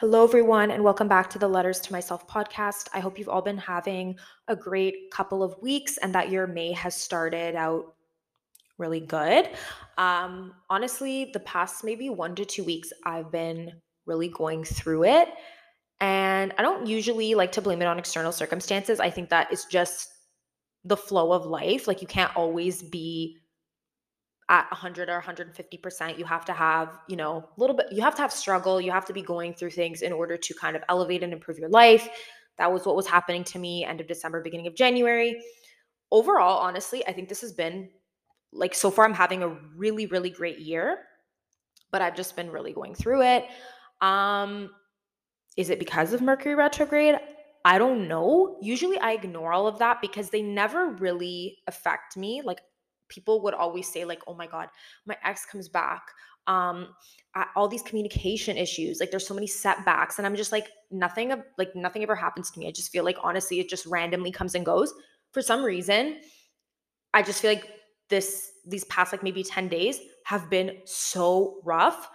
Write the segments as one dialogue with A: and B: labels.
A: Hello, everyone, and welcome back to the Letters to Myself podcast. I hope you've all been having a great couple of weeks and that your May has started out really good. Um, honestly, the past maybe one to two weeks, I've been really going through it. And I don't usually like to blame it on external circumstances. I think that it's just the flow of life. Like, you can't always be at 100 or 150% you have to have you know a little bit you have to have struggle you have to be going through things in order to kind of elevate and improve your life that was what was happening to me end of december beginning of january overall honestly i think this has been like so far i'm having a really really great year but i've just been really going through it um is it because of mercury retrograde I don't know. Usually I ignore all of that because they never really affect me. Like people would always say like oh my god my ex comes back um I, all these communication issues like there's so many setbacks. And i'm just like nothing like nothing ever happens to me. I just feel like honestly it just randomly comes and goes. For some reason i just feel like this these past like maybe 10 days have been so rough.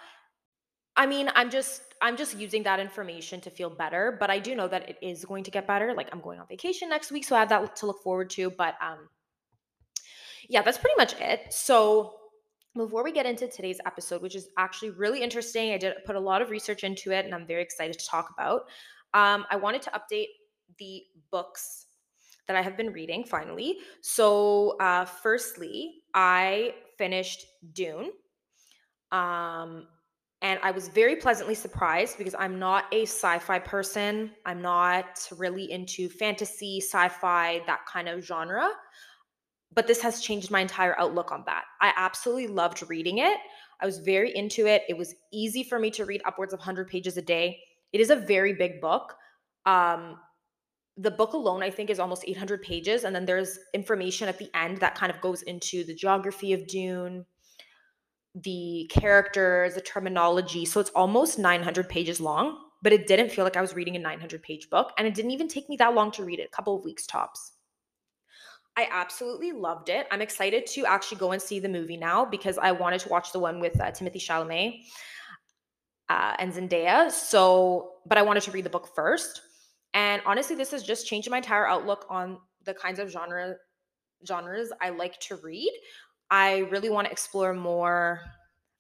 A: I mean i'm just i'm just using that information to feel better but i do know that it is going to get better. Like i'm going on vacation next week so i have that to look forward to but um yeah, that's pretty much it. So, before we get into today's episode, which is actually really interesting, I did put a lot of research into it and I'm very excited to talk about. Um, I wanted to update the books that I have been reading finally. So, uh, firstly, I finished Dune. Um, and I was very pleasantly surprised because I'm not a sci fi person. I'm not really into fantasy, sci fi, that kind of genre but this has changed my entire outlook on that. I absolutely loved reading it. I was very into it. It was easy for me to read upwards of 100 pages a day. It is a very big book. Um, the book alone, I think, is almost 800 pages. And then there's information at the end that kind of goes into the geography of Dune, the characters, the terminology. So it's almost 900 pages long, but it didn't feel like I was reading a 900 page book. And it didn't even take me that long to read it, a couple of weeks tops. I absolutely loved it. I'm excited to actually go and see the movie now because I wanted to watch the one with uh, Timothée Chalamet uh, and Zendaya. So, but I wanted to read the book first. And honestly, this has just changed my entire outlook on the kinds of genre genres I like to read. I really want to explore more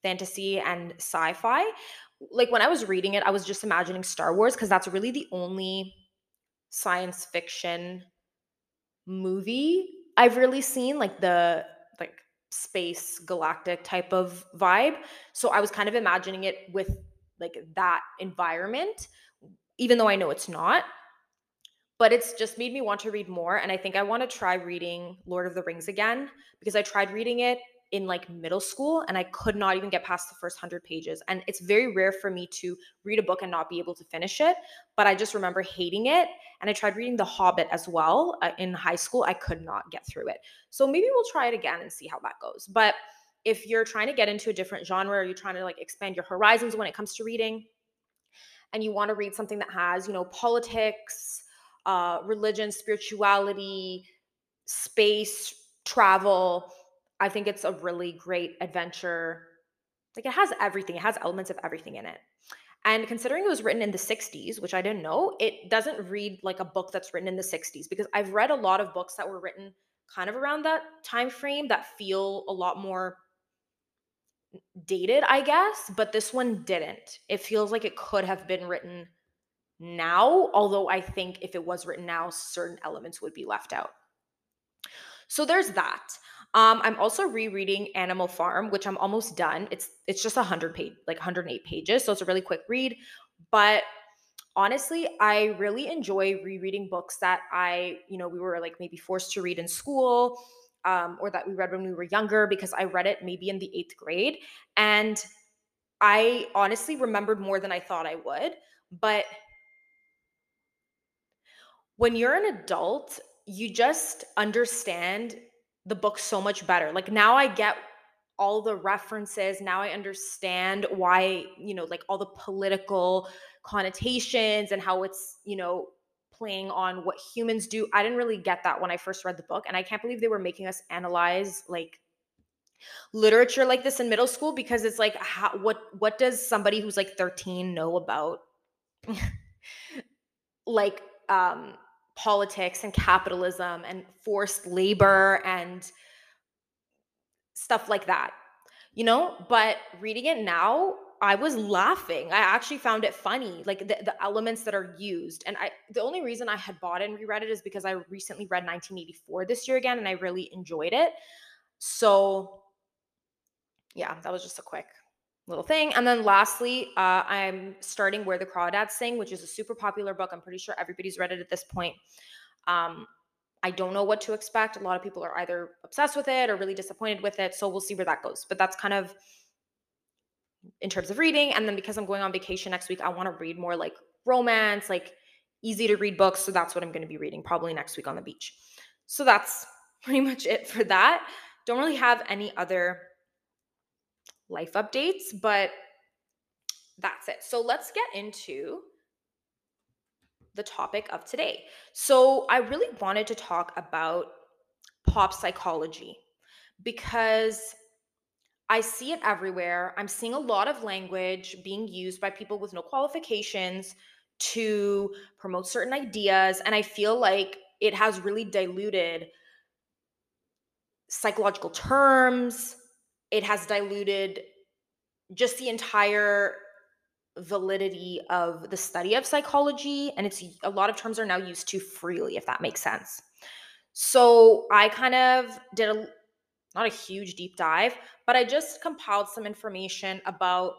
A: fantasy and sci-fi. Like when I was reading it, I was just imagining Star Wars because that's really the only science fiction movie I've really seen, like the like space galactic type of vibe. So I was kind of imagining it with like that environment, even though I know it's not. But it's just made me want to read more. And I think I want to try reading Lord of the Rings again because I tried reading it in like middle school and I could not even get past the first 100 pages. And it's very rare for me to read a book and not be able to finish it. But I just remember hating it. And I tried reading The Hobbit as well uh, in high school. I could not get through it. So maybe we'll try it again and see how that goes. But if you're trying to get into a different genre or you're trying to like expand your horizons when it comes to reading and you want to read something that has, you know, politics, uh, religion, spirituality, space, travel, I think it's a really great adventure. Like it has everything, it has elements of everything in it. And considering it was written in the 60s, which I didn't know, it doesn't read like a book that's written in the 60s because I've read a lot of books that were written kind of around that time frame that feel a lot more dated, I guess, but this one didn't. It feels like it could have been written now, although I think if it was written now, certain elements would be left out. So there's that. Um, I'm also rereading Animal Farm, which I'm almost done. It's it's just a 100 page, like 108 pages, so it's a really quick read. But honestly, I really enjoy rereading books that I, you know, we were like maybe forced to read in school, um, or that we read when we were younger because I read it maybe in the eighth grade, and I honestly remembered more than I thought I would. But when you're an adult, you just understand the book so much better. Like now I get all the references. Now I understand why, you know, like all the political connotations and how it's, you know, playing on what humans do. I didn't really get that when I first read the book. And I can't believe they were making us analyze like literature like this in middle school because it's like how, what what does somebody who's like 13 know about like um, politics and capitalism and forced labor and stuff like that, you know? But reading it now, I was laughing. I actually found it funny, like the, the elements that are used. And I the only reason I had bought it and reread it is because I recently read 1984 this year again and I really enjoyed it. So yeah, that was just a quick little thing. And then lastly, uh, I'm starting Where the Crawdads Sing, which is a super popular book. I'm pretty sure everybody's read it at this point. Um, I don't know what to expect. A lot of people are either obsessed with it or really disappointed with it. So we'll see where that goes. But that's kind of in terms of reading. And then because I'm going on vacation next week, I want to read more like romance, like easy to read books. So that's what I'm going to be reading probably next week on the beach. So that's pretty much it for that. Don't really have any other life updates, but that's it. So let's get into the topic of today. So I really wanted to talk about pop psychology because I see it everywhere. I'm seeing a lot of language being used by people with no qualifications to promote certain ideas. And I feel like it has really diluted psychological terms, it has diluted just the entire validity of the study of psychology and it's a lot of terms are now used too freely if that makes sense. So i kind of did a not a huge deep dive but i just compiled some information about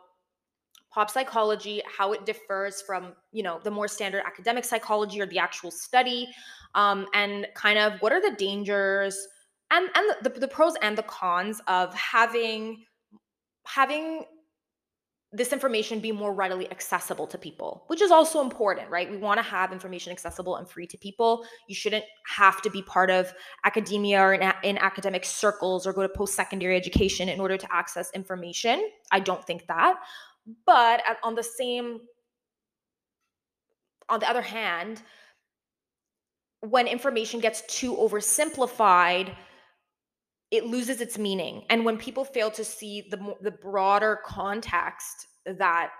A: pop psychology how it differs from you know the more standard academic psychology or the actual study um, and kind of what are the dangers and and the, the, pros and the cons of having having this information be more readily accessible to people, which is also important, right? We want to have information accessible and free to people. You shouldn't have to be part of academia or in, in academic circles or go to post secondary education in order to access information. I don't think that. But on the same, on the other hand, when information gets too oversimplified, it loses its meaning. And when people fail to see the the broader context that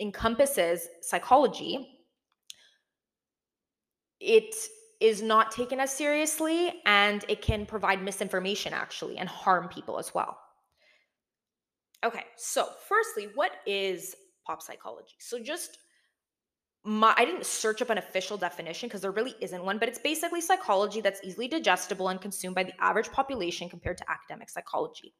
A: encompasses psychology, it is not taken as seriously and it can provide misinformation actually and harm people as well. Okay, so firstly, what is pop psychology? So just my I didn't search up an official definition because there really isn't one, but it's basically psychology that's easily digestible and consumed by the average population compared to academic psychology.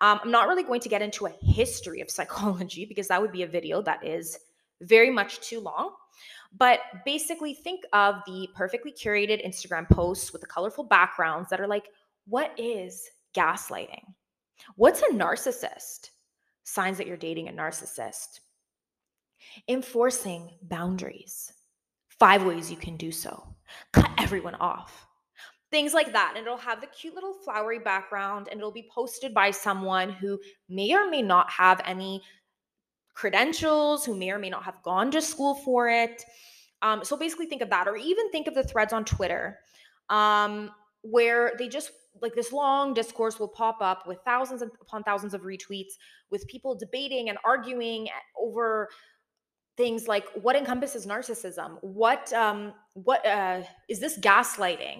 A: Um, I'm not really going to get into a history of psychology because that would be a video that is very much too long. But basically, think of the perfectly curated Instagram posts with the colorful backgrounds that are like, what is gaslighting? What's a narcissist? Signs that you're dating a narcissist Enforcing boundaries. Five ways you can do so. Cut everyone off. Things like that. And it'll have the cute little flowery background and it'll be posted by someone who may or may not have any credentials, who may or may not have gone to school for it. Um, so basically, think of that, or even think of the threads on Twitter um, where they just like this long discourse will pop up with thousands upon thousands of retweets with people debating and arguing over things like what encompasses narcissism? What um what uh is this gaslighting?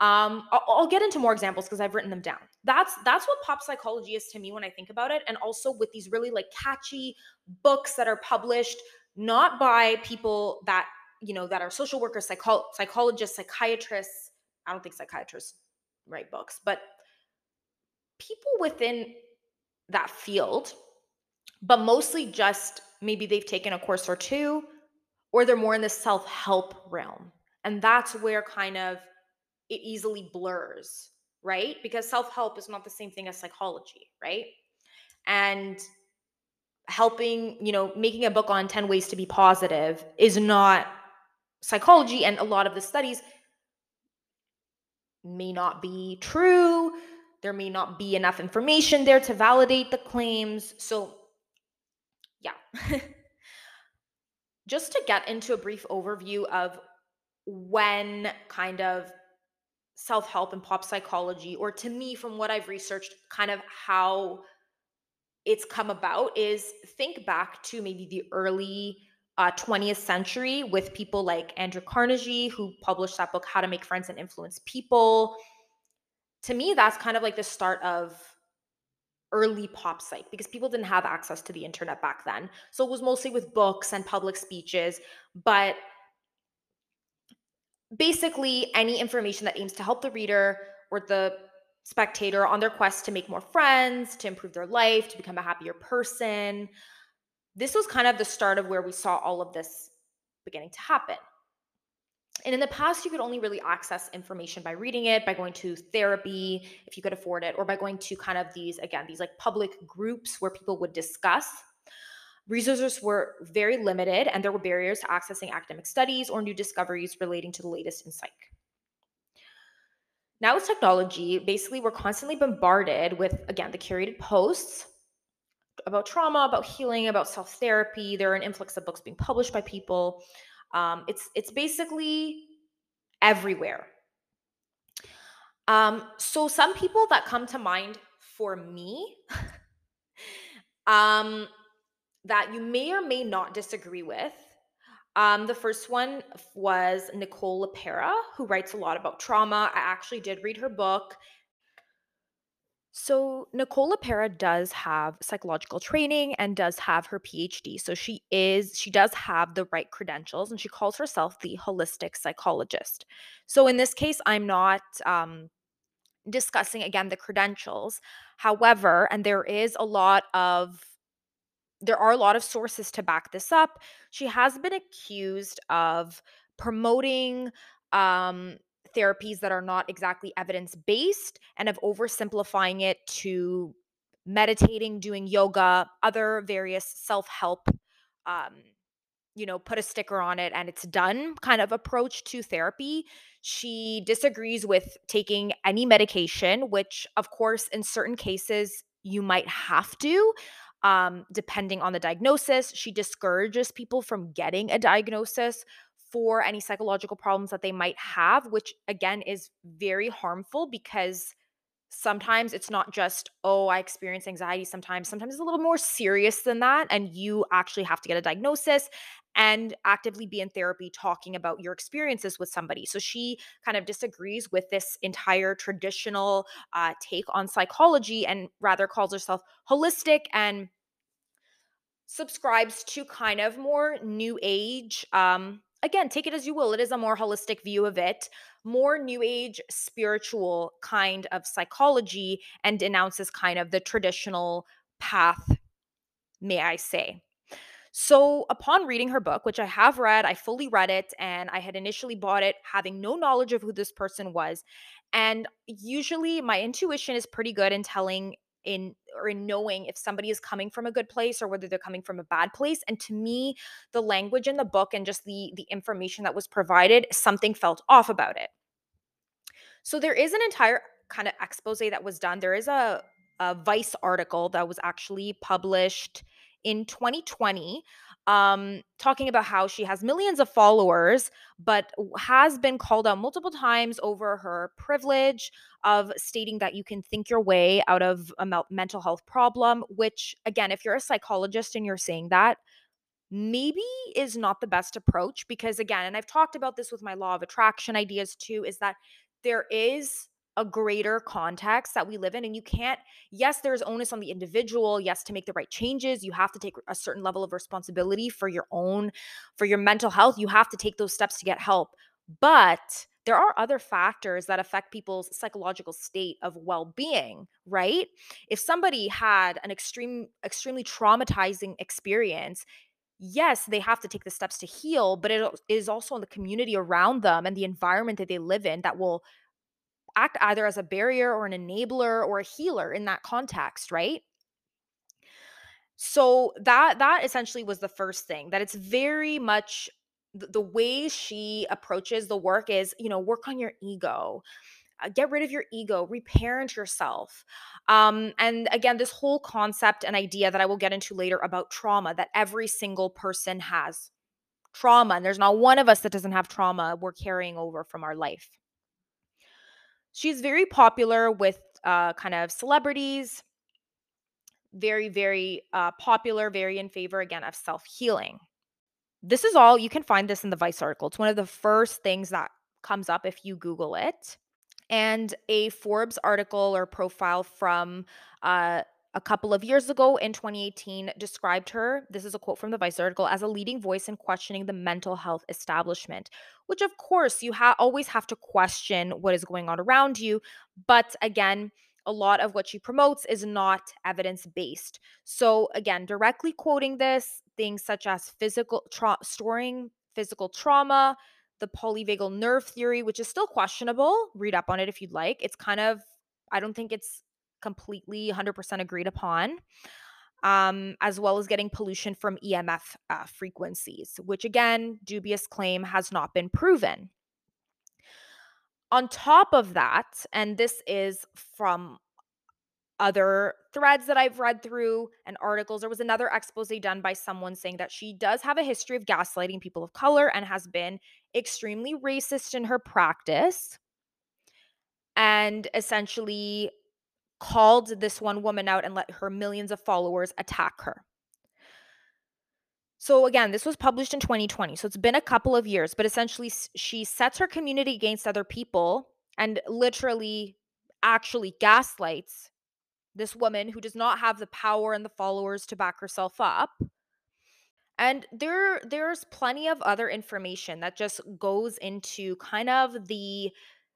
A: Um I'll, I'll get into more examples because i've written them down. That's that's what pop psychology is to me when i think about it and also with these really like catchy books that are published not by people that you know that are social workers psycho- psychologists psychiatrists i don't think psychiatrists write books but people within that field but mostly just maybe they've taken a course or two, or they're more in the self help realm. And that's where kind of it easily blurs, right? Because self help is not the same thing as psychology, right? And helping, you know, making a book on 10 ways to be positive is not psychology. And a lot of the studies may not be true. There may not be enough information there to validate the claims. So yeah. Just to get into a brief overview of when kind of self help and pop psychology, or to me, from what I've researched, kind of how it's come about is think back to maybe the early uh, 20th century with people like Andrew Carnegie, who published that book, How to Make Friends and Influence People. To me, that's kind of like the start of early pop psych because people didn't have access to the internet back then. So it was mostly with books and public speeches. But basically, any information that aims to help the reader or the spectator on their quest to make more friends, to improve their life, to become a happier person. This was kind of the start of where we saw all of this beginning to happen. And in the past, you could only really access information by reading it, by going to therapy, if you could afford it, or by going to kind of these, again, these like public groups where people would discuss. Resources were very limited, and there were barriers to accessing academic studies or new discoveries relating to the latest in psych. Now, with technology, basically, we're constantly bombarded with, again, the curated posts about trauma, about healing, about self therapy. There are an influx of books being published by people. Um, it's it's basically everywhere. Um, so some people that come to mind for me, um, that you may or may not disagree with. Um, the first one was Nicole LePera, who writes a lot about trauma. I actually did read her book, so, Nicola LePera does have psychological training and does have her PhD. So, she is, she does have the right credentials and she calls herself the holistic psychologist. So, in this case, I'm not um, discussing again the credentials. However, and there is a lot of, there are a lot of sources to back this up. She has been accused of promoting um, therapies that are not exactly evidence based and of oversimplifying it to meditating, doing yoga, other various self help, um, you know, put a sticker on it and it's done kind of approach to therapy. She disagrees with taking any medication, which, of course, in certain cases, you might have to. Um, depending on the diagnosis, she discourages people from getting a diagnosis for any psychological problems that they might have, which again is very harmful because sometimes it's not just, oh, I experience anxiety sometimes. Sometimes it's a little more serious than that. And you actually have to get a diagnosis and actively be in therapy talking about your experiences with somebody. So she kind of disagrees with this entire traditional uh, take on psychology and rather calls herself holistic and subscribes to kind of more new age um again, take it as you will. It is a more holistic view of it, more new age spiritual kind of psychology, and denounces kind of the traditional path, may I say. So, upon reading her book, which I have read, I fully read it, and I had initially bought it having no knowledge of who this person was. And usually, my intuition is pretty good in telling in or in knowing if somebody is coming from a good place or whether they're coming from a bad place and to me the language in the book and just the the information that was provided something felt off about it. So there is an entire kind of expose that was done. There is a a vice article that was actually published in 2020 um, talking about how she has millions of followers, but has been called out multiple times over her privilege of stating that you can think your way out of a mental health problem, which, again, if you're a psychologist and you're saying that, maybe is not the best approach because, again, and I've talked about this with my law of attraction ideas too, is that there is a greater context that we live in and you can't yes there's onus on the individual yes to make the right changes you have to take a certain level of responsibility for your own for your mental health you have to take those steps to get help but there are other factors that affect people's psychological state of well-being right? If somebody had an extreme extremely traumatizing experience yes, they have to take the steps to heal, but it is also in the community around them and the environment that they live in that will act either as a barrier or an enabler or a healer in that context, right? So that that essentially was the first thing that it's very much the, way she approaches the work is, you know, work on your ego. Uh, get rid of your ego, reparent yourself. Um, and again, this whole concept and idea that I will get into later about trauma that every single person has trauma, and there's not one of us that doesn't have trauma we're carrying over from our life. She's very popular with uh, kind of celebrities, very, very uh, popular, very in favor again of self healing. This is all you can find this in the Vice article. It's one of the first things that comes up if you Google it. And a Forbes article or profile from uh, a couple of years ago in 2018 described her, this is a quote from the Vice article, as a leading voice in questioning the mental health establishment, which of course you ha- always have to question what is going on around you. But again, a lot of what she promotes is not evidence based. So, again, directly quoting this, things such as physical tra- storing physical trauma, the polyvagal nerve theory, which is still questionable. Read up on it if you'd like. It's kind of, I don't think it's completely 100% agreed upon. Um, as well as getting pollution from EMF uh, frequencies, which again, dubious claim has not been proven. On top of that, and this is from other threads that I've read through and articles. There was another expose done by someone saying that she does have a history of gaslighting people of color and has been extremely racist in her practice and essentially called this one woman out and let her millions of followers attack her. So again, this was published in 2020. So it's been a couple of years, but essentially she sets her community against other people and literally actually gaslights this woman who does not have the power and the followers to back herself up. And there there's plenty of other information that just goes into kind of the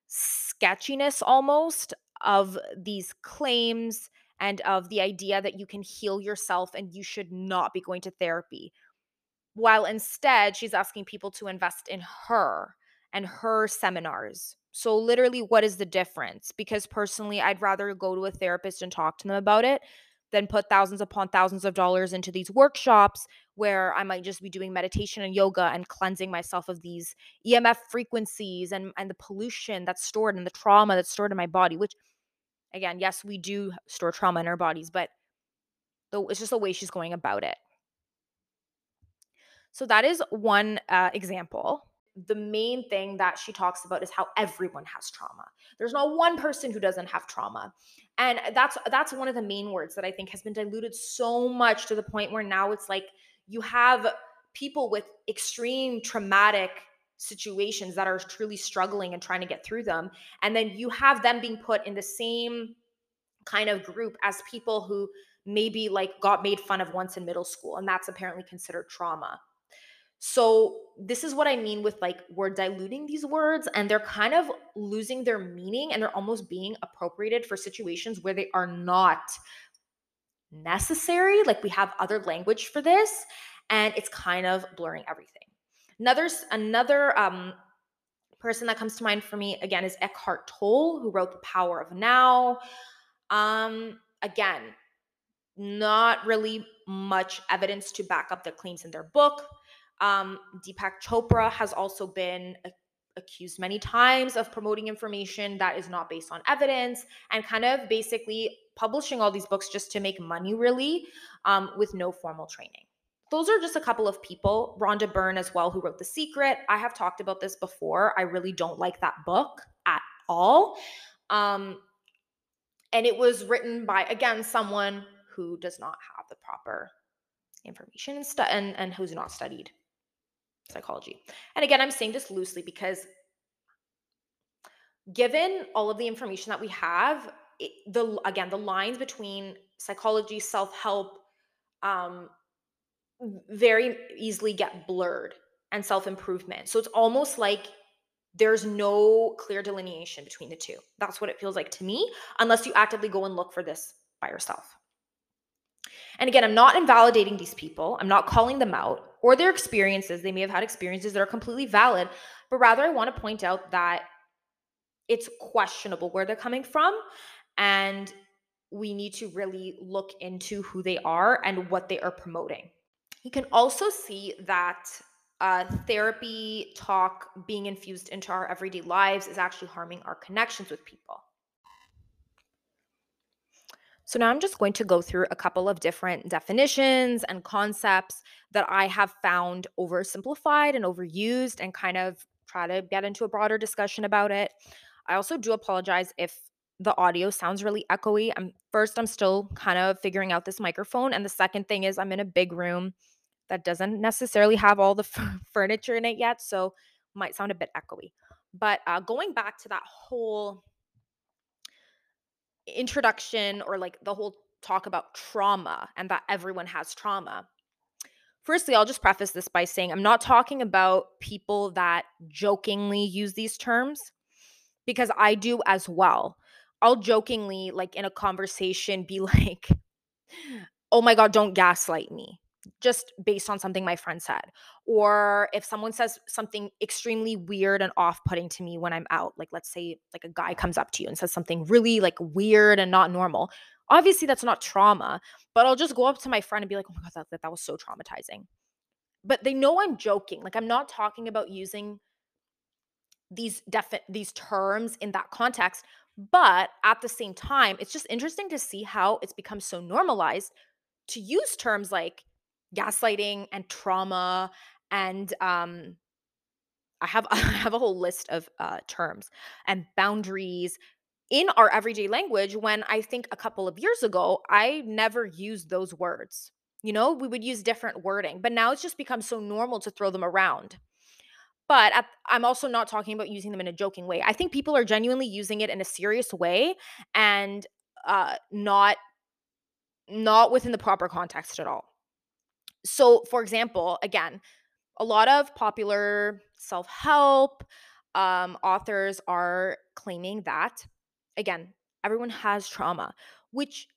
A: sketchiness almost of these claims and of the idea that you can heal yourself and you should not be going to therapy. While instead she's asking people to invest in her and her seminars so, literally, what is the difference? Because personally, I'd rather go to a therapist and talk to them about it than put thousands upon thousands of dollars into these workshops where I might just be doing meditation and yoga and cleansing myself of these EMF frequencies and, and the pollution that's stored and the trauma that's stored in my body, which, again, yes, we do store trauma in our bodies, but the, it's just the way she's going about it. So, that is one uh, example the main thing that she talks about is how everyone has trauma. There's not one person who doesn't have trauma. And that's that's one of the main words that I think has been diluted so much to the point where now it's like you have people with extreme traumatic situations that are truly struggling and trying to get through them and then you have them being put in the same kind of group as people who maybe like got made fun of once in middle school and that's apparently considered trauma. So, this is what I mean with like we're diluting these words and they're kind of losing their meaning and they're almost being appropriated for situations where they are not necessary. Like we have other language for this and it's kind of blurring everything. Another another um person that comes to mind for me again is Eckhart Tolle who wrote The Power of Now. Um again, not really much evidence to back up the claims in their book um, Deepak Chopra has also been accused many times of promoting information that is not based on evidence and kind of basically publishing all these books just to make money, really, um, with no formal training. Those are just a couple of people. Rhonda Byrne, as well, who wrote The Secret. I have talked about this before. I really don't like that book at all. Um, and it was written by, again, someone who does not have the proper information and, stu- and, and who's not studied psychology. And again, I'm saying this loosely because given all of the information that we have, it, the again, the lines between psychology, self-help um very easily get blurred and self-improvement. So it's almost like there's no clear delineation between the two. That's what it feels like to me unless you actively go and look for this by yourself. And again, I'm not invalidating these people. I'm not calling them out or their experiences. They may have had experiences that are completely valid, but rather I want to point out that it's questionable where they're coming from and we need to really look into who they are and what they are promoting. You can also see that uh, therapy talk being infused into our everyday lives is actually harming our connections with people. So now I'm just going to go through a couple of different definitions and concepts that I have found oversimplified and overused and kind of try to get into a broader discussion about it. I also do apologize if the audio sounds really echoey. I'm first I'm still kind of figuring out this microphone and the second thing is I'm in a big room. that doesn't necessarily have all the f- furniture in it yet, so might sound a bit echoey. But uh, going back to that whole introduction or like the whole talk about trauma and that everyone has trauma. Firstly, I'll just preface this by saying I'm not talking about people that jokingly use these terms because I do as well. I'll jokingly, like in a conversation, be like, oh my God, don't gaslight me just based on something my friend said. Or if someone says something extremely weird and off putting to me when I'm out, like let's say like a guy comes up to you and says something really like weird and not normal. Obviously, that's not trauma, but I'll just go up to my friend and be like, oh my God, that, that, that was so traumatizing. But they know I'm joking. Like I'm not talking about using these defi- these terms in that context but at the same time it's just interesting to see how it's become so normalized to use terms like gaslighting and trauma and um I have I have a whole list of uh, terms and boundaries in our everyday language when I think a couple of years ago I never used those words. You know, we would use different wording, but now it's just become so normal to throw them around. But at, I'm also not talking about using them in a joking way. I think people are genuinely using it in a serious way and uh, not not within the proper context at all. So, for example, again, a lot of popular self help um, authors are claiming that, again, everyone has trauma, which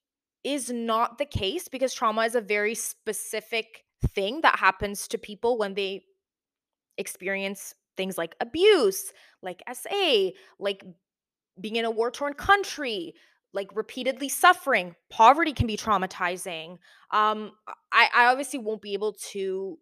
A: is not the case because trauma is a very specific thing that happens to people when they experience things like abuse, like SA, like being in a war torn country, like repeatedly suffering. Poverty can be traumatizing. Um, I, I obviously won't be able to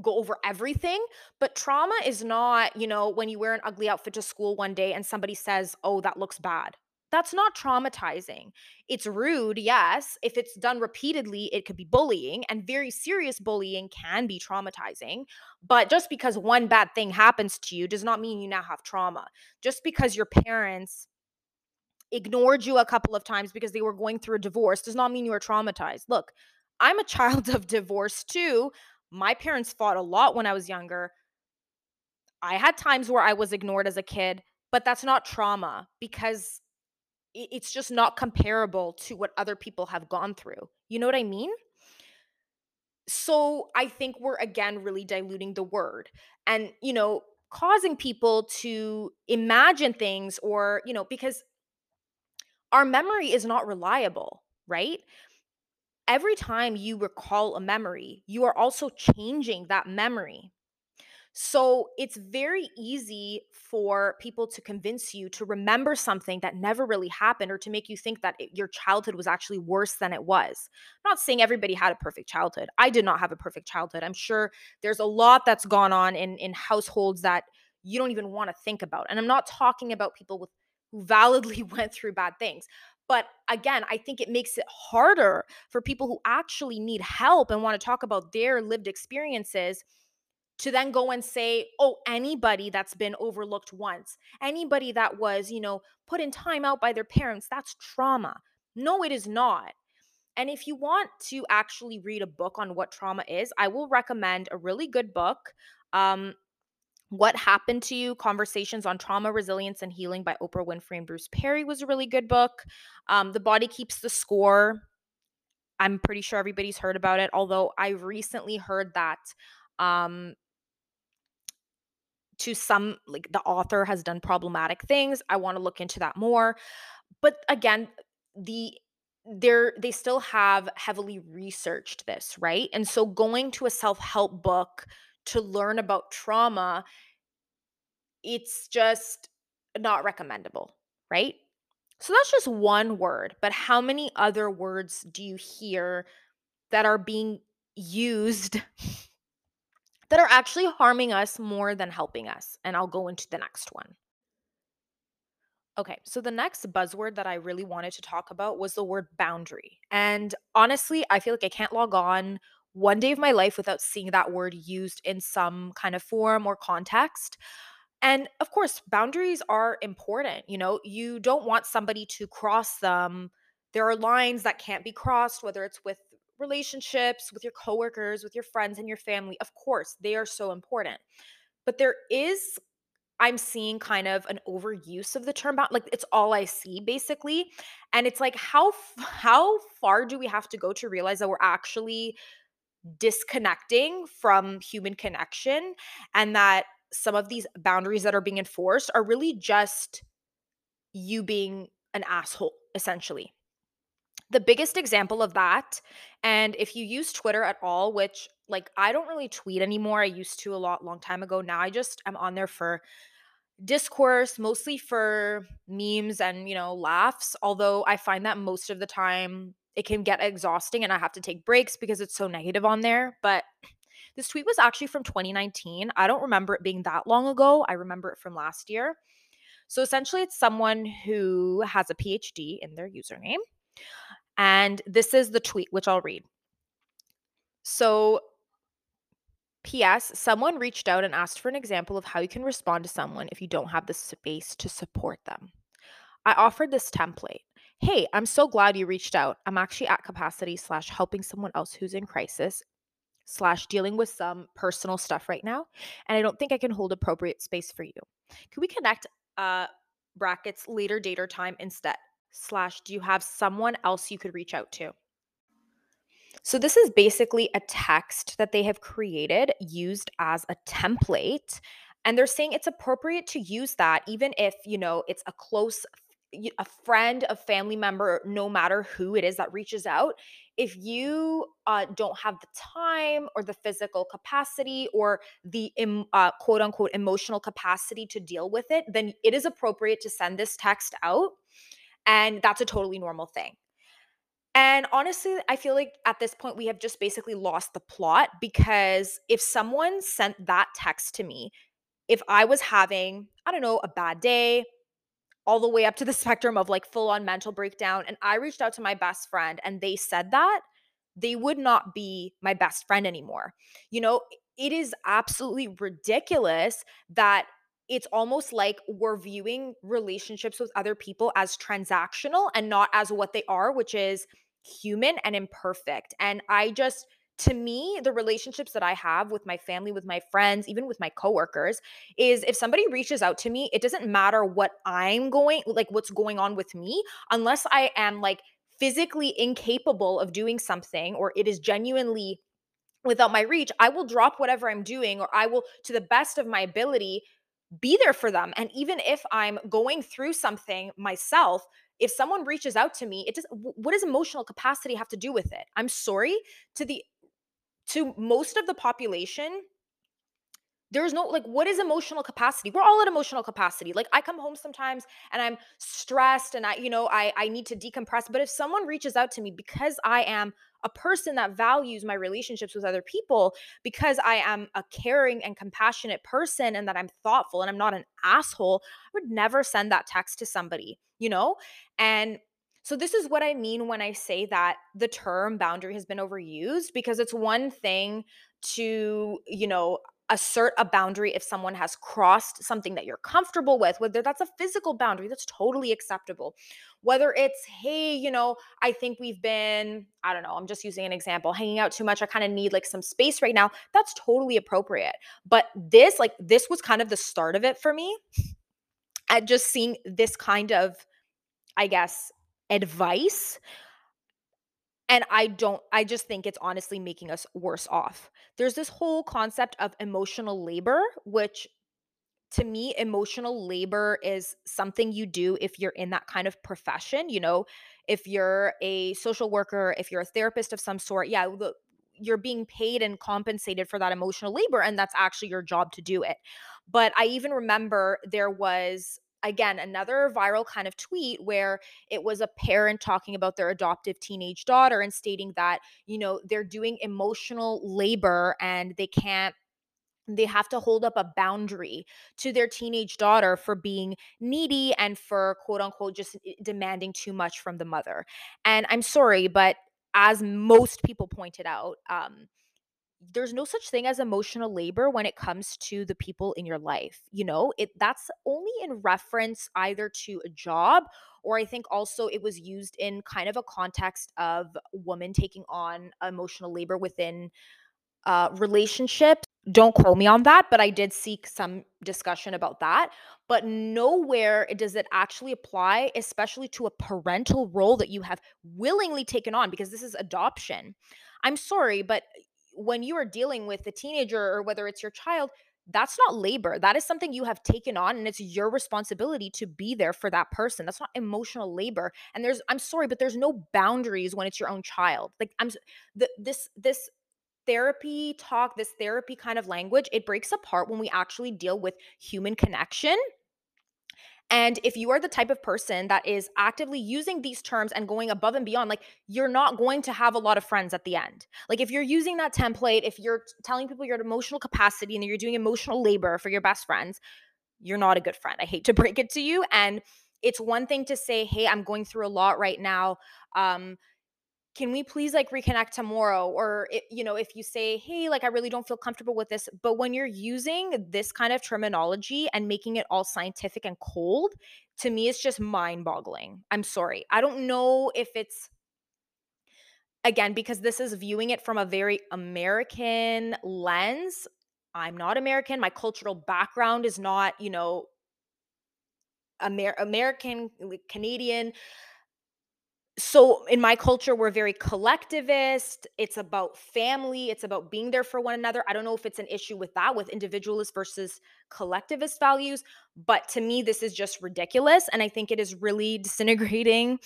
A: go over everything, but trauma is not, you know, when you wear an ugly outfit to school one day and somebody says, oh, that looks bad. That's not traumatizing. It's rude, yes. If it's done repeatedly, it could be bullying, and very serious bullying can be traumatizing. But just because one bad thing happens to you does not mean you now have trauma. Just because your parents ignored you a couple of times because they were going through a divorce does not mean you are traumatized. Look, I'm a child of divorce too. My parents fought a lot when I was younger. I had times where I was ignored as a kid, but that's not trauma because it's just not comparable to what other people have gone through. You know what I mean? So I think we're again really diluting the word and, you know, causing people to imagine things or, you know, because our memory is not reliable, right? Every time you recall a memory, you are also changing that memory. So it's very easy for people to convince you to remember something that never really happened or to make you think that it, your childhood was actually worse than it was. I'm not saying everybody had a perfect childhood. I did not have a perfect childhood. I'm sure there's a lot that's gone on in in households that you don't even want to think about. And I'm not talking about people with who validly went through bad things. But again, I think it makes it harder for people who actually need help and want to talk about their lived experiences to then go and say, oh, anybody that's been overlooked once, anybody that was, you know, put in time out by their parents, that's trauma. No, it is not. And if you want to actually read a book on what trauma is, I will recommend a really good book. Um, what Happened to You Conversations on Trauma, Resilience, and Healing by Oprah Winfrey and Bruce Perry was a really good book. Um, the Body Keeps the Score. I'm pretty sure everybody's heard about it, although I recently heard that um, to some like the author has done problematic things. I want to look into that more. But again, the they're they still have heavily researched this, right? And so going to a self-help book to learn about trauma, it's just not recommendable, right? So that's just one word, but how many other words do you hear that are being used that are actually harming us more than helping us. And I'll go into the next one. Okay, so the next buzzword that I really wanted to talk about was the word boundary. And honestly, I feel like I can't log on one day of my life without seeing that word used in some kind of form or context. And of course, boundaries are important. You know, you don't want somebody to cross them. There are lines that can't be crossed, whether it's with relationships with your coworkers, with your friends and your family, of course, they are so important. But there is I'm seeing kind of an overuse of the term bound like it's all I see basically. And it's like how how far do we have to go to realize that we're actually disconnecting from human connection and that some of these boundaries that are being enforced are really just you being an asshole essentially. The biggest example of that and if you use Twitter at all which like I don't really tweet anymore. I used to a lot long time ago. Now I just am on there for discourse mostly for memes and you know laughs although i find that most of the time it can get exhausting and i have to take breaks because it's so negative on there but this tweet was actually from 2019 i don't remember it being that long ago i remember it from last year so essentially it's someone who has a phd in their username and this is the tweet which i'll read so P.S. Someone reached out and asked for an example of how you can respond to someone if you don't have the space to support them. I offered this template. Hey, I'm so glad you reached out. I'm actually at capacity slash helping someone else who's in crisis slash dealing with some personal stuff right now, and I don't think I can hold appropriate space for you. Can we connect uh brackets later date or time instead? Slash, do you have someone else you could reach out to? So, this is basically a text that they have created used as a template. And they're saying it's appropriate to use that even if, you know, it's a close a friend, a family member, no matter who it is that reaches out, if you uh, don't have the time or the physical capacity or the uh, quote unquote emotional capacity to deal with it, then it is appropriate to send this text out. And that's a totally normal thing. And honestly, I feel like at this point we have just basically lost the plot because if someone sent that text to me, if I was having, I don't know, a bad day, all the way up to the spectrum of like full on mental breakdown, and I reached out to my best friend and they said that, they would not be my best friend anymore. You know, it is absolutely ridiculous that it's almost like we're viewing relationships with other people as transactional and not as what they are, which is human and imperfect. And I just, to me, the relationships that I have with my family, with my friends, even with my coworkers, is if somebody reaches out to me, it doesn't matter what I'm going, like what's going on with me, unless I am like physically incapable of doing something or it is genuinely without my reach, I will drop whatever I'm doing or I will, to the best of my ability, be there for them. And even if I'm going through something myself, if someone reaches out to me, it just what does emotional capacity have to do with it? I'm sorry to the to most of the population, there's no like what is emotional capacity? We're all at emotional capacity. Like i come home sometimes and i'm stressed and i you know i i need to decompress but if someone reaches out to me because i am a person that values my relationships with other people because i am a caring and compassionate person and that i'm thoughtful and i'm not an asshole i would never send that text to somebody you know? And so, this is what I mean when I say that the term boundary has been overused because it's one thing to, you know, assert a boundary if someone has crossed something that you're comfortable with, whether that's a physical boundary, that's totally acceptable. Whether it's, hey, you know, I think we've been, I don't know, I'm just using an example, hanging out too much. I kind of need like some space right now. That's totally appropriate. But this, like, this was kind of the start of it for me at just seeing this kind of, I guess, advice and I don't, I just think it's honestly making us worse off. There's this whole concept of emotional labor, which to me, emotional labor is something you do if you're in that kind of profession. You know, if you're a social worker, if you're a therapist of some sort, yeah, you're being paid and compensated for that emotional labor, and that's actually your job to do it. But I even remember there was again another viral kind of tweet where it was a parent talking about their adoptive teenage daughter and stating that you know they're doing emotional labor and they can't they have to hold up a boundary to their teenage daughter for being needy and for quote unquote just eh, demanding too much from the mother. And i'm sorry but as most people pointed out um there's no such thing as emotional labor when it comes to the people in your life you know it that's only in reference either to a job or i think also it was used in kind of a context of women taking on emotional labor within uh, relationships. Don't quote me on that, but I did seek some discussion about that. But nowhere does it actually apply, especially to a parental role that you have willingly taken on because this is adoption. I'm sorry, but when you are dealing with a teenager or whether it's your child, that's not labor. That is something you have taken on and it's your responsibility to be there for that person. That's not emotional labor. And there's I'm sorry, but there's no boundaries when it's your own child. Like I'm the, this this therapy talk, this therapy kind of language, it breaks apart when we actually deal with human connection. And if you are the type of person that is actively using these terms and going above and beyond, like you're not going to have a lot of friends at the end. Like if you're using that template, if you're telling people you're at emotional capacity and you're doing emotional labor for your best friends, you're not a good friend. I hate to break it to you. And it's one thing to say, hey, I'm going through a lot right now. Um, can we please like reconnect tomorrow? Or it, you know if you say hey like i really don't feel comfortable with this but when you're using this kind of terminology and making it all scientific and cold to me it's just mind boggling i'm sorry. I don't know if it's again because this is viewing it from a very american lens. I'm not american. My cultural background is not you know Amer- american canadian so in my culture we're very collectivist it's about family it's about being there for one another i don't know if it's an issue with that with individualist versus collectivist values but to me this is just ridiculous and i think it is really disintegrating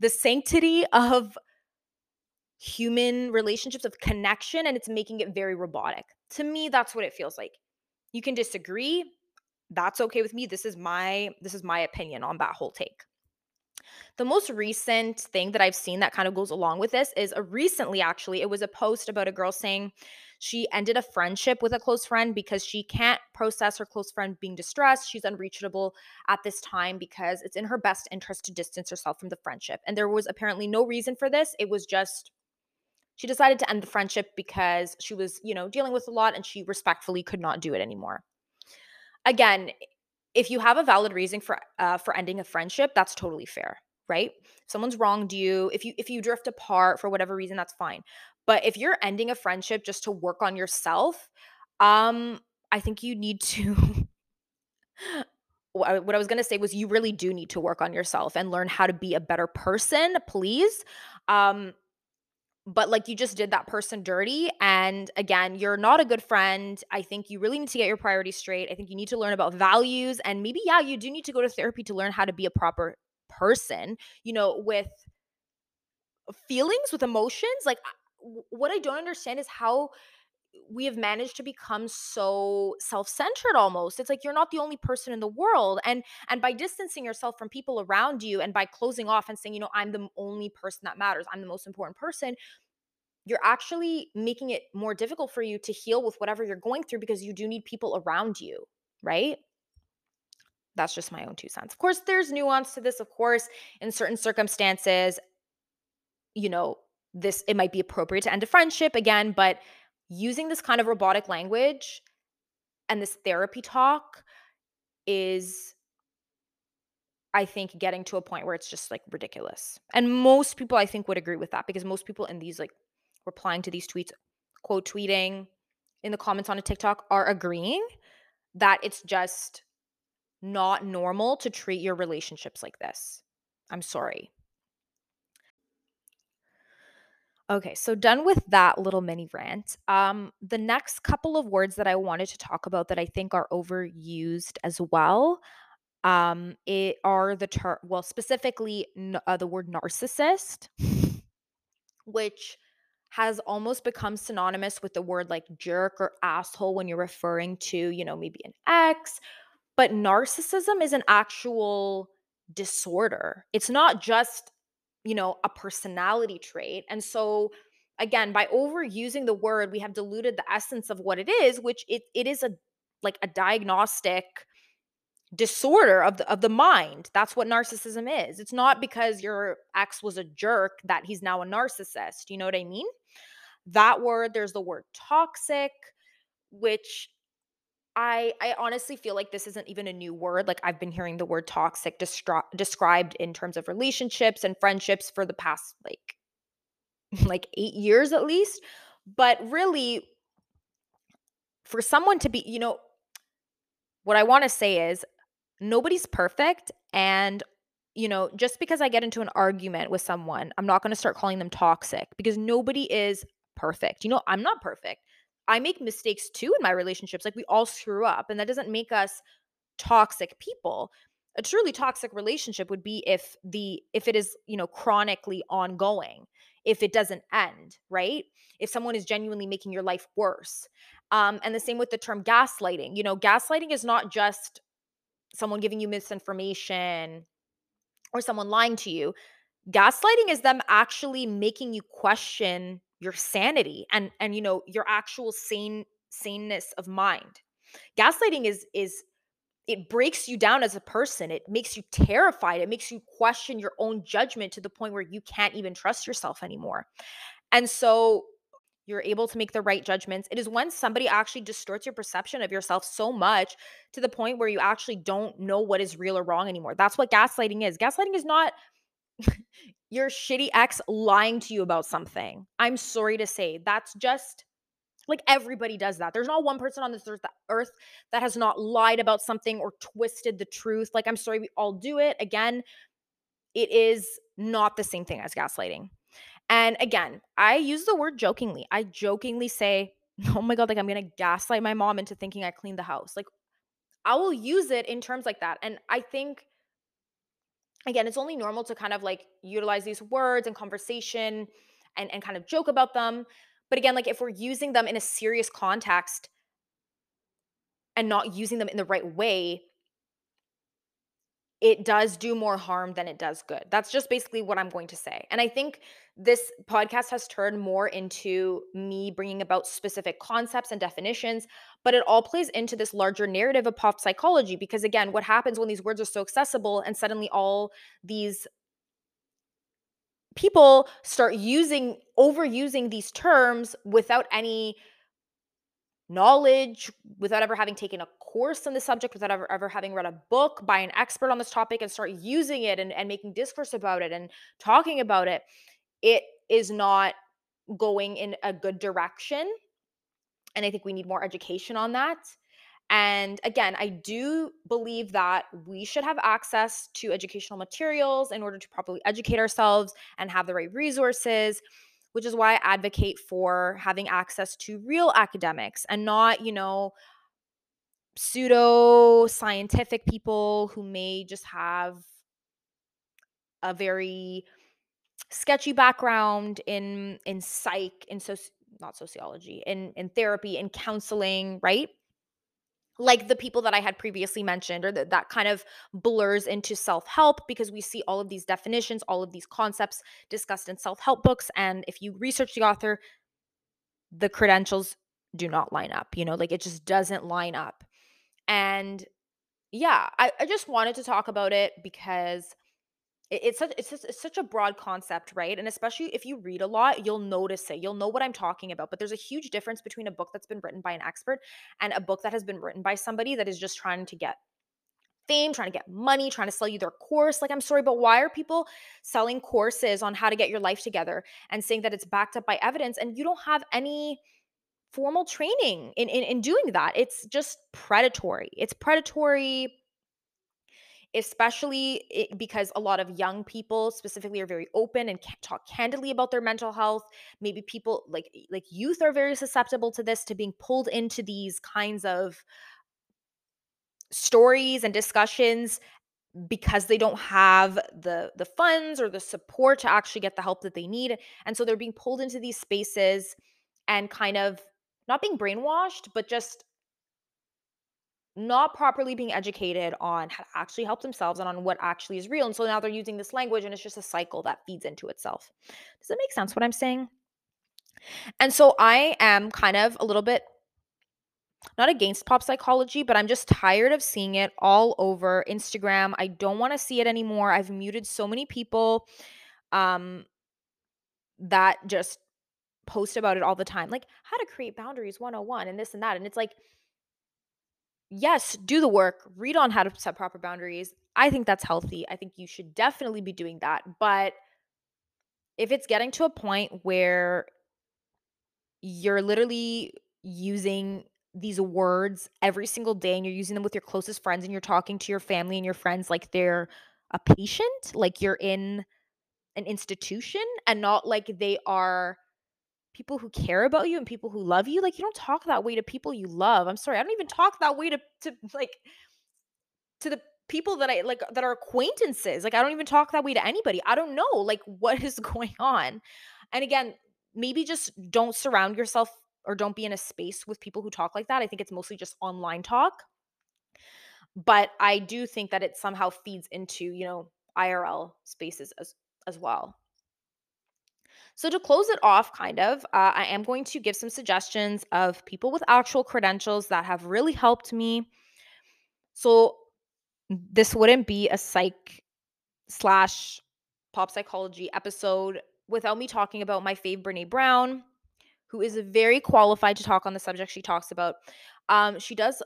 A: the sanctity of human relationships of connection and it's making it very robotic. To me that's what it feels like. You can disagree that's okay with me this is my this is my opinion on that whole take the most recent thing that I've seen that kind of goes along with this is a recently actually it was a post about a girl saying she ended a friendship with a close friend because she can't process her close friend being distressed. She's unreachable at this time because it's in her best interest to distance herself from the friendship. And there was apparently no reason for this. It was just she decided to end the friendship because she was, you know, dealing with a lot and she respectfully could not do it anymore. Again, if you have a valid reason for uh, for ending a friendship, that's totally fair right? Someone's wronged you, if you if you drift apart for whatever reason, that's fine. But if you're ending a friendship just to work on yourself, um, I think you need to what I was going to say was you really do need to work on yourself and learn how to be a better person, please. Um, but like you just did that person dirty and again you're not a good friend i think you really need to get your priorities straight i think you need to learn about values and maybe yeah you do need to go to therapy to learn how to be a proper person, you know, with feelings, with emotions. Like, what I don't understand is how we have managed to become so self-centered almost it's like you're not the only person in the world and and by distancing yourself from people around you and by closing off and saying you know i'm the only person that matters i'm the most important person you're actually making it more difficult for you to heal with whatever you're going through because you do need people around you right that's just my own two cents. Of course, there's nuance to this. Of course, in certain circumstances, you know, this it might be appropriate to end a friendship again, but using this kind of robotic language and this therapy talk is I think getting to a point where it's just like ridiculous. And most people I think would agree with that because most people in these like replying to these tweets, quote tweeting in the comments on a TikTok are agreeing that it's just not normal to treat your relationships like this. I'm sorry. Okay, so done with that little mini rant. Um, the next couple of words that I wanted to talk about that I think are overused as well, um, it are the term. Well, specifically, uh, the word narcissist, which has almost become synonymous with the word like jerk or asshole when you're referring to, you know, maybe an ex but narcissism is an actual disorder. It's not just, you know, a personality trait. And so again, by overusing the word, we have diluted the essence of what it is, which it it is a like a diagnostic disorder of the of the mind. That's what narcissism is. It's not because your ex was a jerk that he's now a narcissist. You know what I mean? that word, there's the word toxic, which I I honestly feel like this isn't even a new word. Like I've been hearing the word toxic destri- described in terms of relationships and friendships for the past like like 8 years at least. But really for someone to be, you know, what I want to say is nobody's perfect and you know, just because I get into an argument with someone, I'm not going to start calling them toxic because nobody is perfect. You know, I'm not perfect. I make mistakes too in my relationships. Like we all screw up, and that doesn't make us toxic people. A truly toxic relationship would be if the if it is, you know, chronically ongoing, if it doesn't end, right? If someone is genuinely making your life worse. Um, and the same with the term gaslighting. You know, gaslighting is not just someone giving you misinformation or someone lying to you. Gaslighting is them actually making you question your sanity and and you know your actual sane saneness of mind. Gaslighting is is it breaks you down as a person. It makes you terrified. It makes you question your own judgment to the point where you can't even trust yourself anymore. And so you're able to make the right judgments. It is when somebody actually distorts your perception of yourself so much to the point where you actually don't know what is real or wrong anymore. That's what gaslighting is. Gaslighting is not your shitty ex lying to you about something. I'm sorry to say. That's just like everybody does that. There's not one person on this earth that has not lied about something or twisted the truth. Like, I'm sorry, we all do it. Again, it is not the same thing as gaslighting. And again, I use the word jokingly. I jokingly say, oh my God, like I'm going to gaslight my mom into thinking I cleaned the house. Like I will use it in terms like that. And I think, again, it's only normal to kind of like utilize these words and conversation and, and kind of joke about them. But again, like if we're using them in a serious context and not using them in the right way, it does do more harm than it does good. That's just basically what I'm going to say. And I think this podcast has turned more into me bringing about specific concepts and definitions, but it all plays into this larger narrative of pop psychology. Because again, what happens when these words are so accessible and suddenly all these people start using, overusing these terms without any knowledge without ever having taken a course on the subject, without ever, ever having read a book by an expert on this topic and start using it and, and making discourse about it and talking about it, it is not going in a good direction. And I think we need more education on that. And again, I do believe that we should have access to educational materials in order to properly educate ourselves and have the right resources which is why I advocate for having access to real academics and not, you know, pseudo scientific people who may just have a very sketchy background in in psych in so not sociology in in therapy in counseling right like the people that I had previously mentioned, or that that kind of blurs into self help because we see all of these definitions, all of these concepts discussed in self help books. And if you research the author, the credentials do not line up, you know, like it just doesn't line up. And yeah, I, I just wanted to talk about it because it's such it's, it's such a broad concept, right? And especially if you read a lot, you'll notice it. You'll know what I'm talking about. But there's a huge difference between a book that's been written by an expert and a book that has been written by somebody that is just trying to get fame, trying to get money, trying to sell you their course. Like, I'm sorry, but why are people selling courses on how to get your life together and saying that it's backed up by evidence and you don't have any formal training in, in, in doing that? It's just predatory. It's predatory especially because a lot of young people specifically are very open and talk candidly about their mental health. Maybe people like like youth are very susceptible to this to being pulled into these kinds of stories and discussions because they don't have the the funds or the support to actually get the help that they need. And so they're being pulled into these spaces and kind of not being brainwashed but just not properly being educated on how to actually help themselves and on what actually is real. And so now they're using this language and it's just a cycle that feeds into itself. Does it make sense what I'm saying? And so I am kind of a little bit not against pop psychology, but I'm just tired of seeing it all over Instagram. I don't want to see it anymore. I've muted so many people um that just post about it all the time, like how to create boundaries 101 and this and that. And it's like, yes, do the work, read on how to set proper boundaries. I think that's healthy. I think you should definitely be doing that. But if it's getting to a point where you're literally using these words every single day and you're using them with your closest friends and you're talking to your family and your friends like they're a patient, like you're in an institution and not like they are people who care about you and people who love you. Like you don't talk that way to people you love. I'm sorry. I don't even talk that way to to like to the people that I like that are acquaintances. Like I don't even talk that way to anybody. I don't know like what is going on. And again, maybe just don't surround yourself or don't be in a space with people who talk like that. I think it's mostly just online talk. But I do think that it somehow feeds into, you know, IRL spaces as as well. So to close it off, kind of, uh, I am going to give some suggestions of people with actual credentials that have really helped me. So this wouldn't be a psych slash pop psychology episode without me talking about my fave Brene Brown, who is very qualified to talk on the subject she talks about. Um, she does,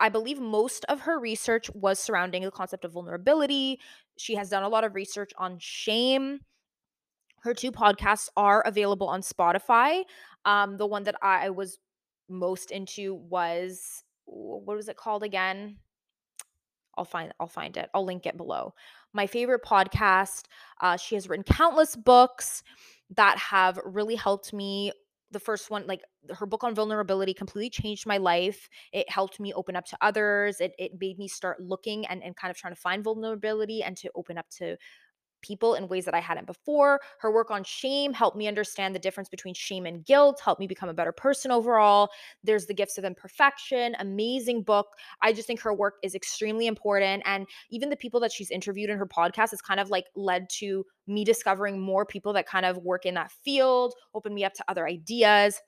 A: I believe, most of her research was surrounding the concept of vulnerability. She has done a lot of research on shame. Her two podcasts are available on Spotify. Um, the one that I was most into was what was it called again? I'll find I'll find it. I'll link it below. My favorite podcast. Uh, she has written countless books that have really helped me. The first one, like her book on vulnerability, completely changed my life. It helped me open up to others. It it made me start looking and, and kind of trying to find vulnerability and to open up to people in ways that I hadn't before. Her work on shame helped me understand the difference between shame and guilt, helped me become a better person overall. There's The Gifts of Imperfection, amazing book. I just think her work is extremely important. And even the people that she's interviewed in her podcast has kind of like led to me discovering more people that kind of work in that field, opened me up to other ideas.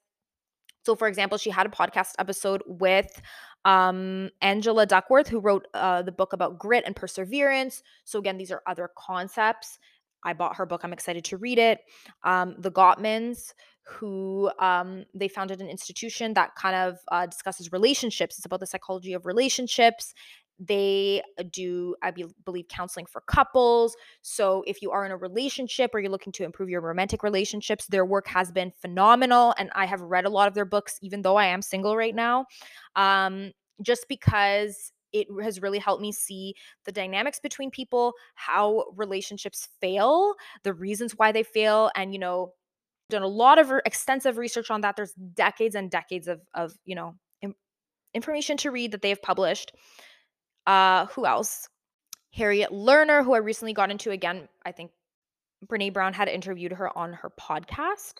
A: So, for example, she had a podcast episode with um, Angela Duckworth, who wrote uh, the book about grit and perseverance. So, again, these are other concepts. I bought her book. I'm excited to read it. Um, the Gottmans, who um, they founded an institution that kind of uh, discusses relationships. It's about the psychology of relationships they do, I be- believe, counseling for couples. So if you are in a relationship or you're looking to improve your romantic relationships, their work has been phenomenal. And I have read a lot of their books, even though I am single right now, um, just because it has really helped me see the dynamics between people, how relationships fail, the reasons why they fail, and, you know, done a lot of extensive research on that. There's decades and decades of, of you know, information to read that they have published. Uh, who else? Harriet Lerner, who I recently got into again. I think Brene Brown had interviewed her on her podcast.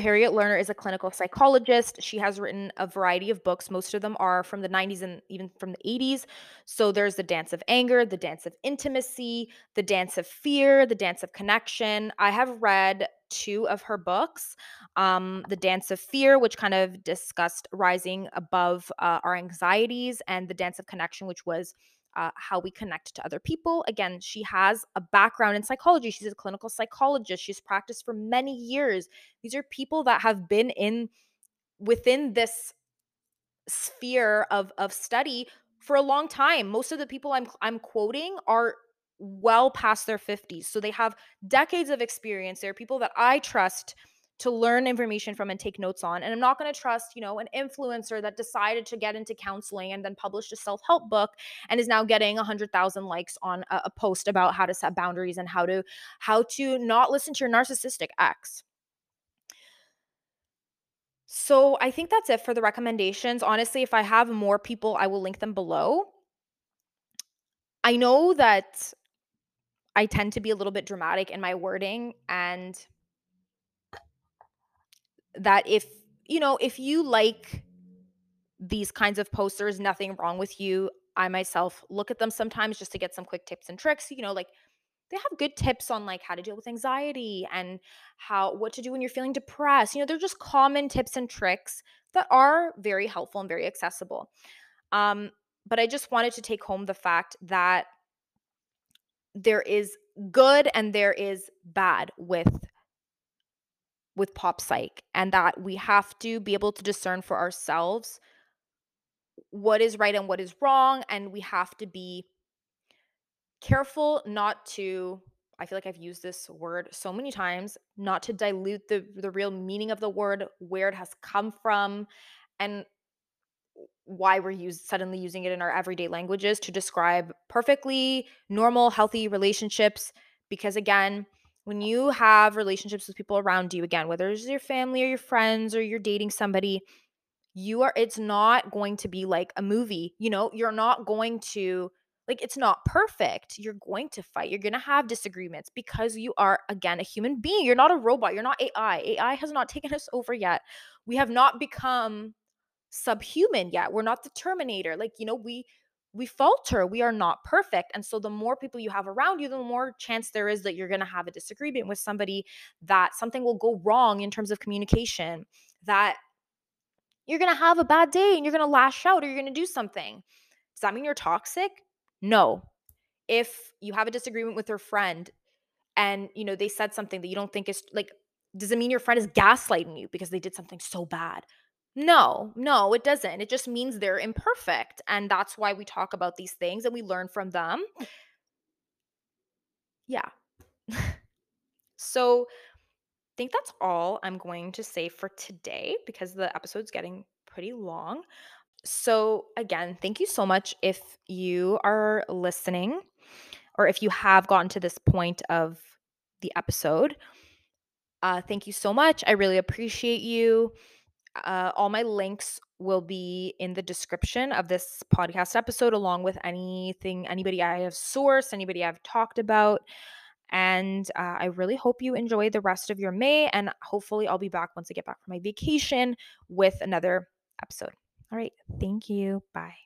A: Harriet Lerner is a clinical psychologist. She has written a variety of books. Most of them are from the 90s and even from the 80s. So there's The Dance of Anger, The Dance of Intimacy, The Dance of Fear, The Dance of Connection. I have read two of her books um, The Dance of Fear, which kind of discussed rising above uh, our anxieties, and The Dance of Connection, which was uh, how we connect to other people. Again, she has a background in psychology. She's a clinical psychologist. She's practiced for many years. These are people that have been in within this sphere of of study for a long time. Most of the people I'm I'm quoting are well past their 50s. So they have decades of experience. They're people that I trust to learn information from and take notes on. And I'm not going to trust, you know, an influencer that decided to get into counseling and then published a self-help book and is now getting 100,000 likes on a, a post about how to set boundaries and how to how to not listen to your narcissistic ex. So I think that's it for the recommendations. Honestly, if I have more people, I will link them below. I know that I tend to be a little bit dramatic in my wording and that if you know if you like these kinds of posters nothing wrong with you. I myself look at them sometimes just to get some quick tips and tricks you know like they have good tips on like how to deal with anxiety and how what to do when you're feeling depressed. You know they're just common tips and tricks that are very helpful and very accessible. Um but i just wanted to take home the fact that there is good and there is bad with
B: with pop psych and that we have to be able to discern for ourselves what is right and what is wrong and we have to be careful not to I feel like I've used this word so many times, not to dilute the the real meaning of the word, where it has come from, and why we're use, suddenly using it in our everyday languages to describe perfectly normal, healthy relationships. Because again, when you have relationships with people around you, again, whether it's your family or your friends or you're dating somebody, you are, it's not going to be like a movie. You know, you're not going to, like, it's not perfect. You're going to fight. You're going to have disagreements because you are, again, a human being. You're not a robot. You're not AI. AI has not taken us over yet. We have not become subhuman yet. We're not the Terminator. Like, you know, we we falter. We are not perfect. And so the more people you have around you, the more chance there is that you're going to have a disagreement with somebody that something will go wrong in terms of communication, that you're going to have a bad day and you're going to lash out or you're going to do something. Does that mean you're toxic? No. If you have a disagreement with your friend and, you know, they said something that you don't think is like does it mean your friend is gaslighting you because they did something so bad? No, no, it doesn't. It just means they're imperfect. And that's why we talk about these things and we learn from them. Yeah. so, I think that's all I'm going to say for today because the episode's getting pretty long. So, again, thank you so much if you are listening or if you have gotten to this point of the episode. Uh, thank you so much. I really appreciate you. Uh, all my links will be in the description of this podcast episode, along with anything, anybody I have sourced, anybody I've talked about. And uh, I really hope you enjoy the rest of your May. And hopefully, I'll be back once I get back from my vacation with another episode. All right. Thank you. Bye.